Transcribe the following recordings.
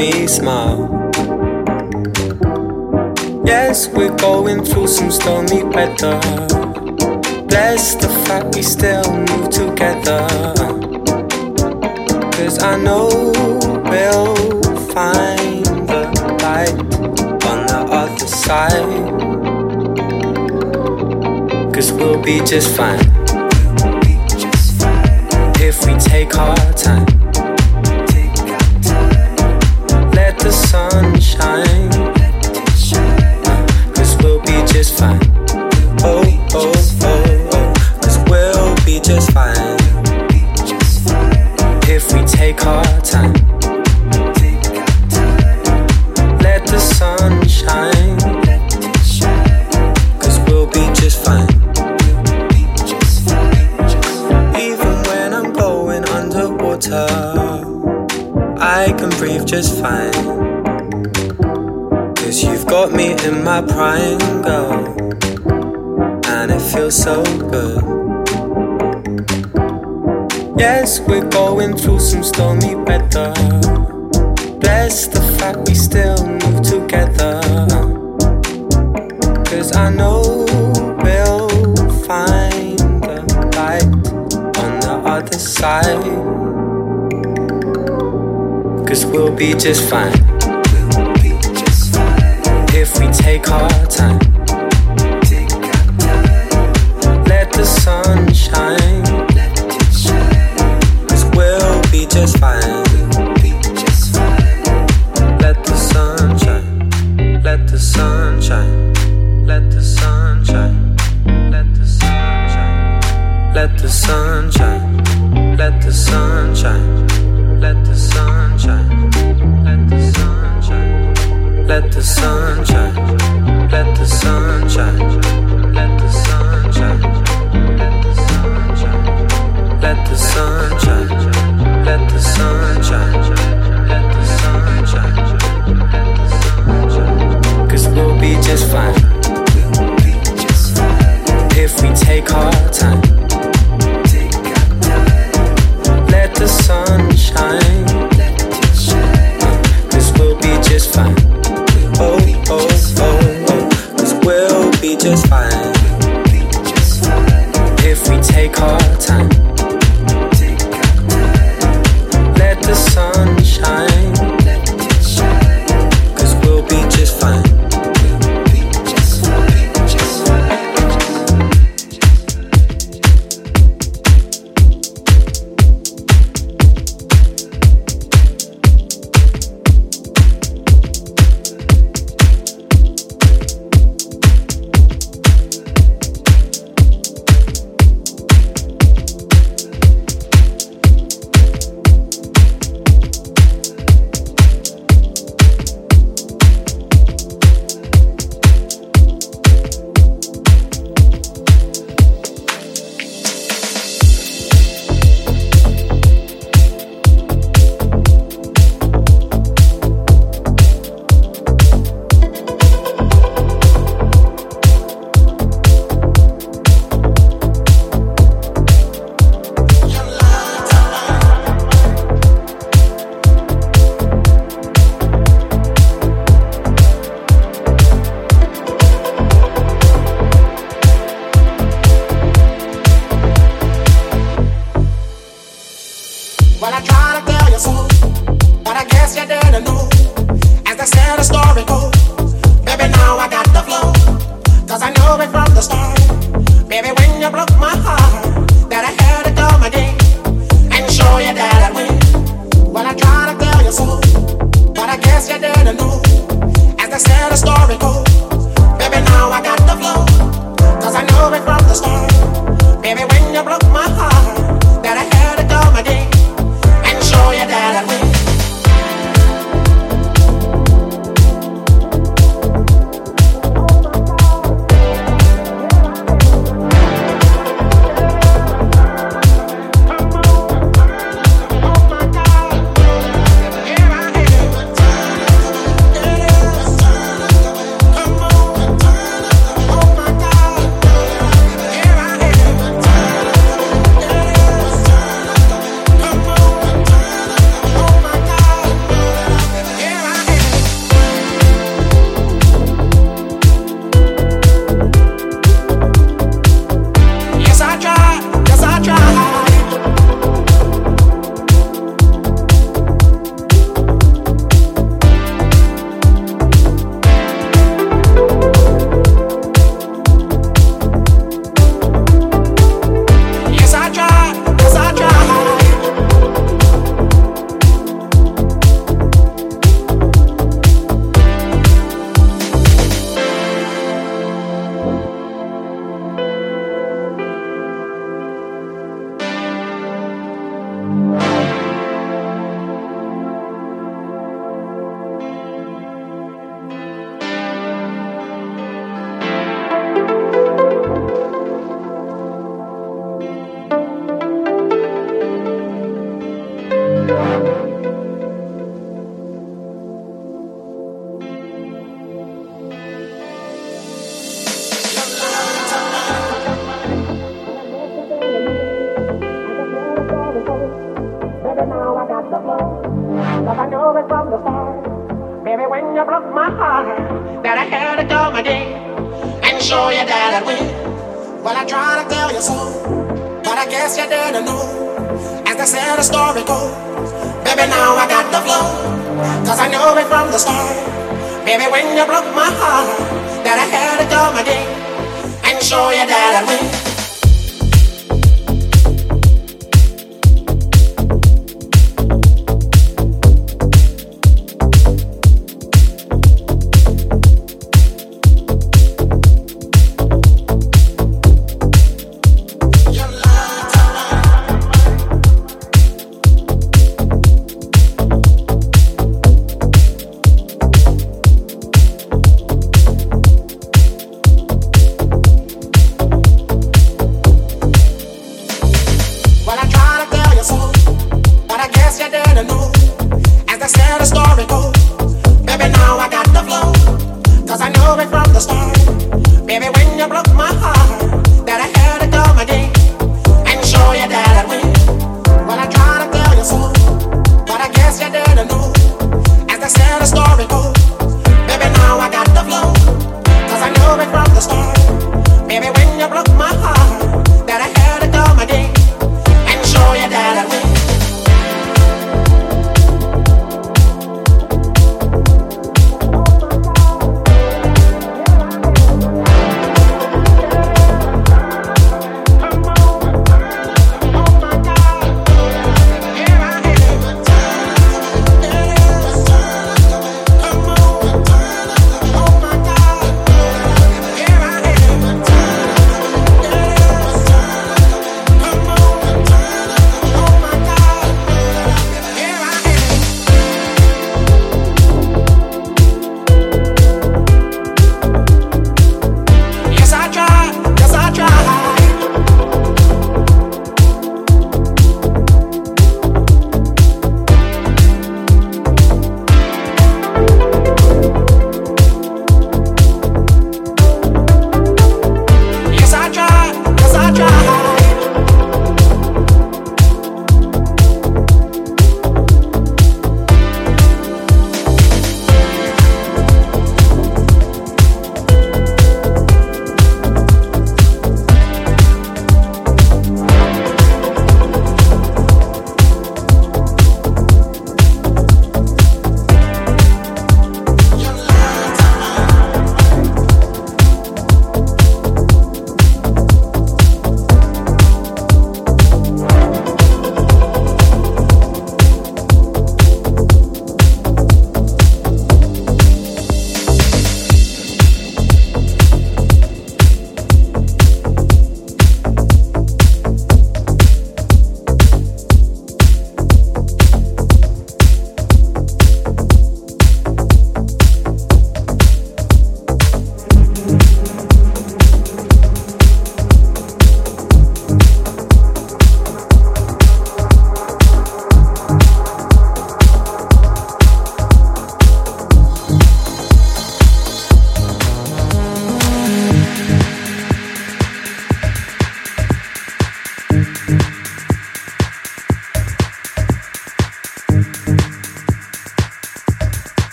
me smile. Yes, we're going through some stormy weather. Bless the fact we still move together. Cause I know we'll find the light on the other side. Cause we'll be just fine. If we take our time prime and it feels so good. Yes, we're going through some stormy weather. Bless the fact we still move together. Cause I know we'll find the light on the other side. Cause we'll be just fine call time.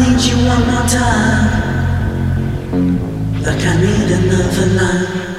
need you one more time, like I need another night.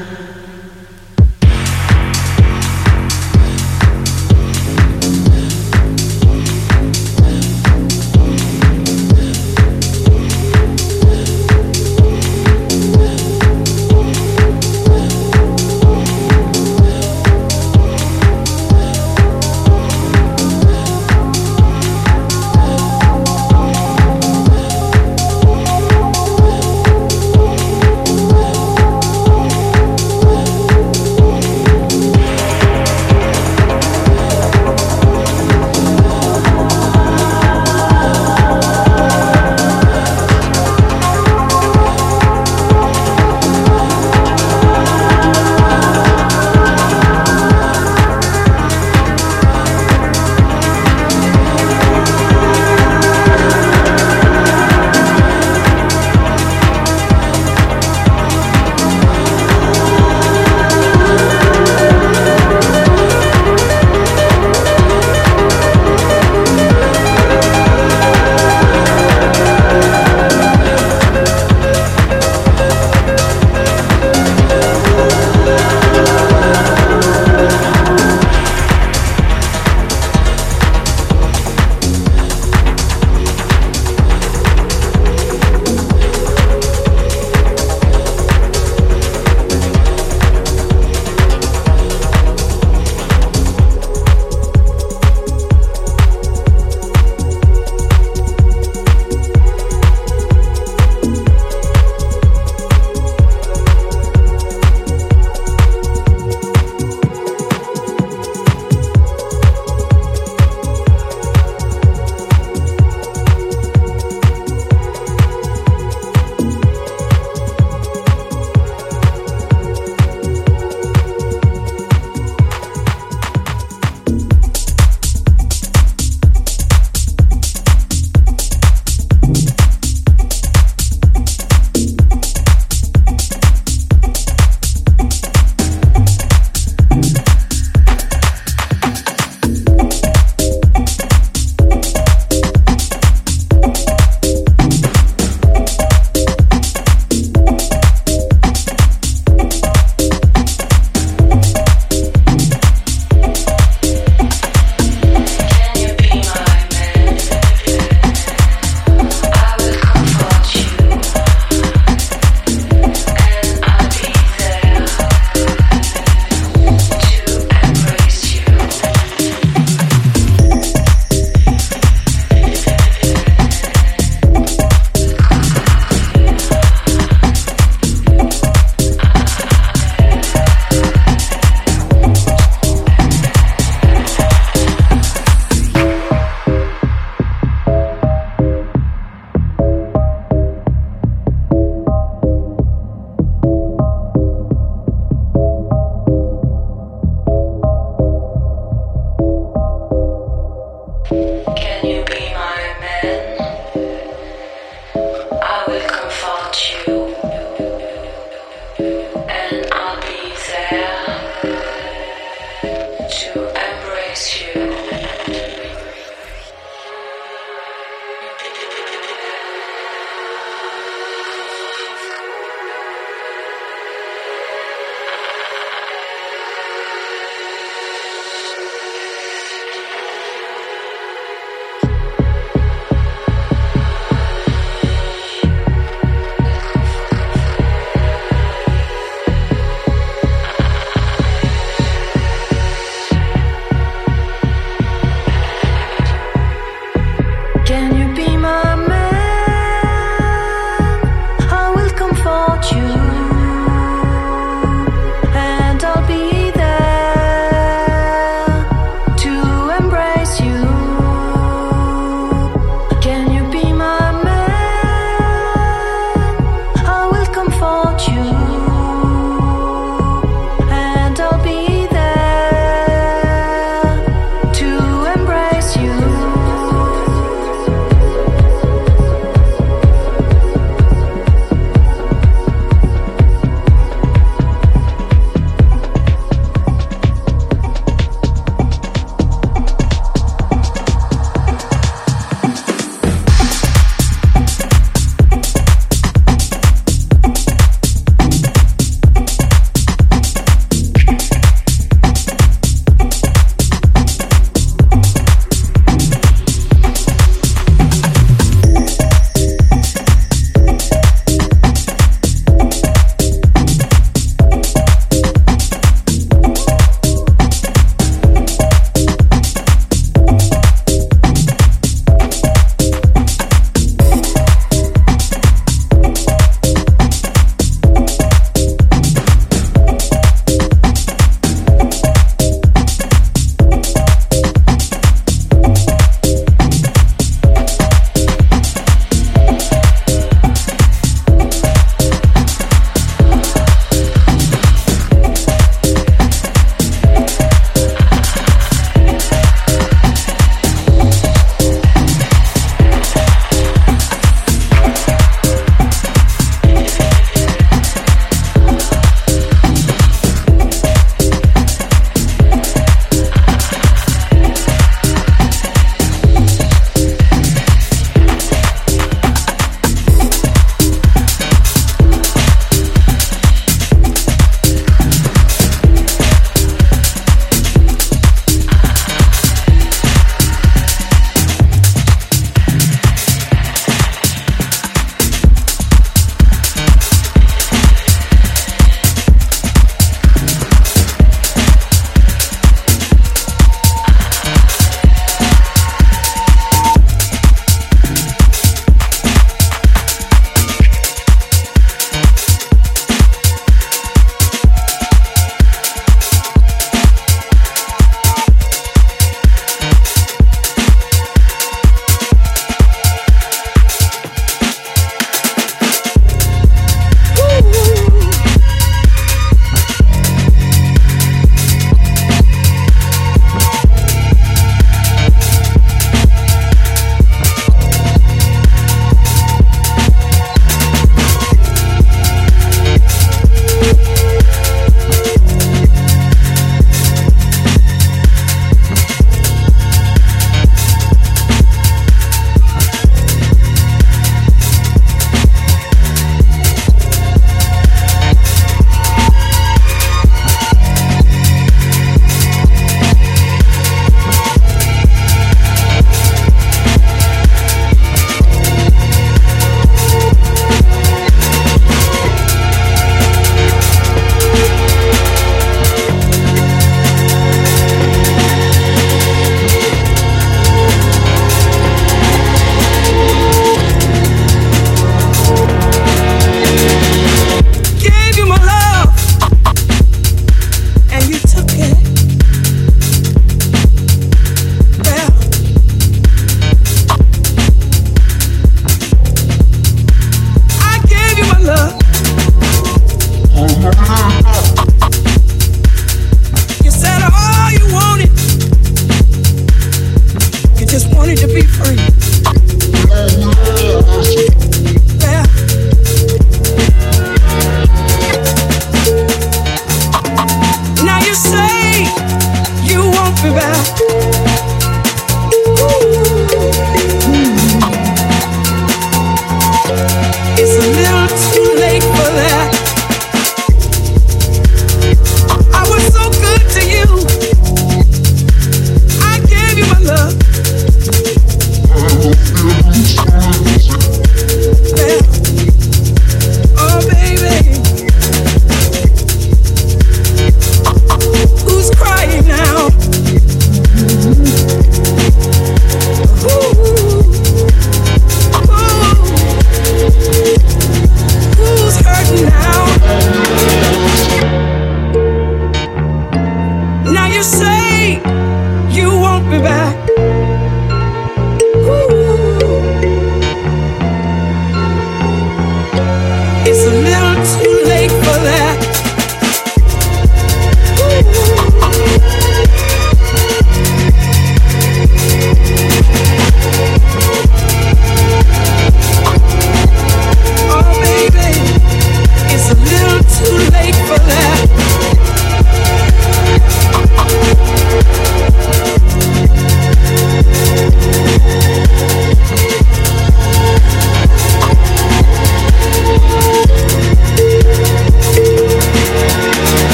bless you.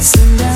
Miss you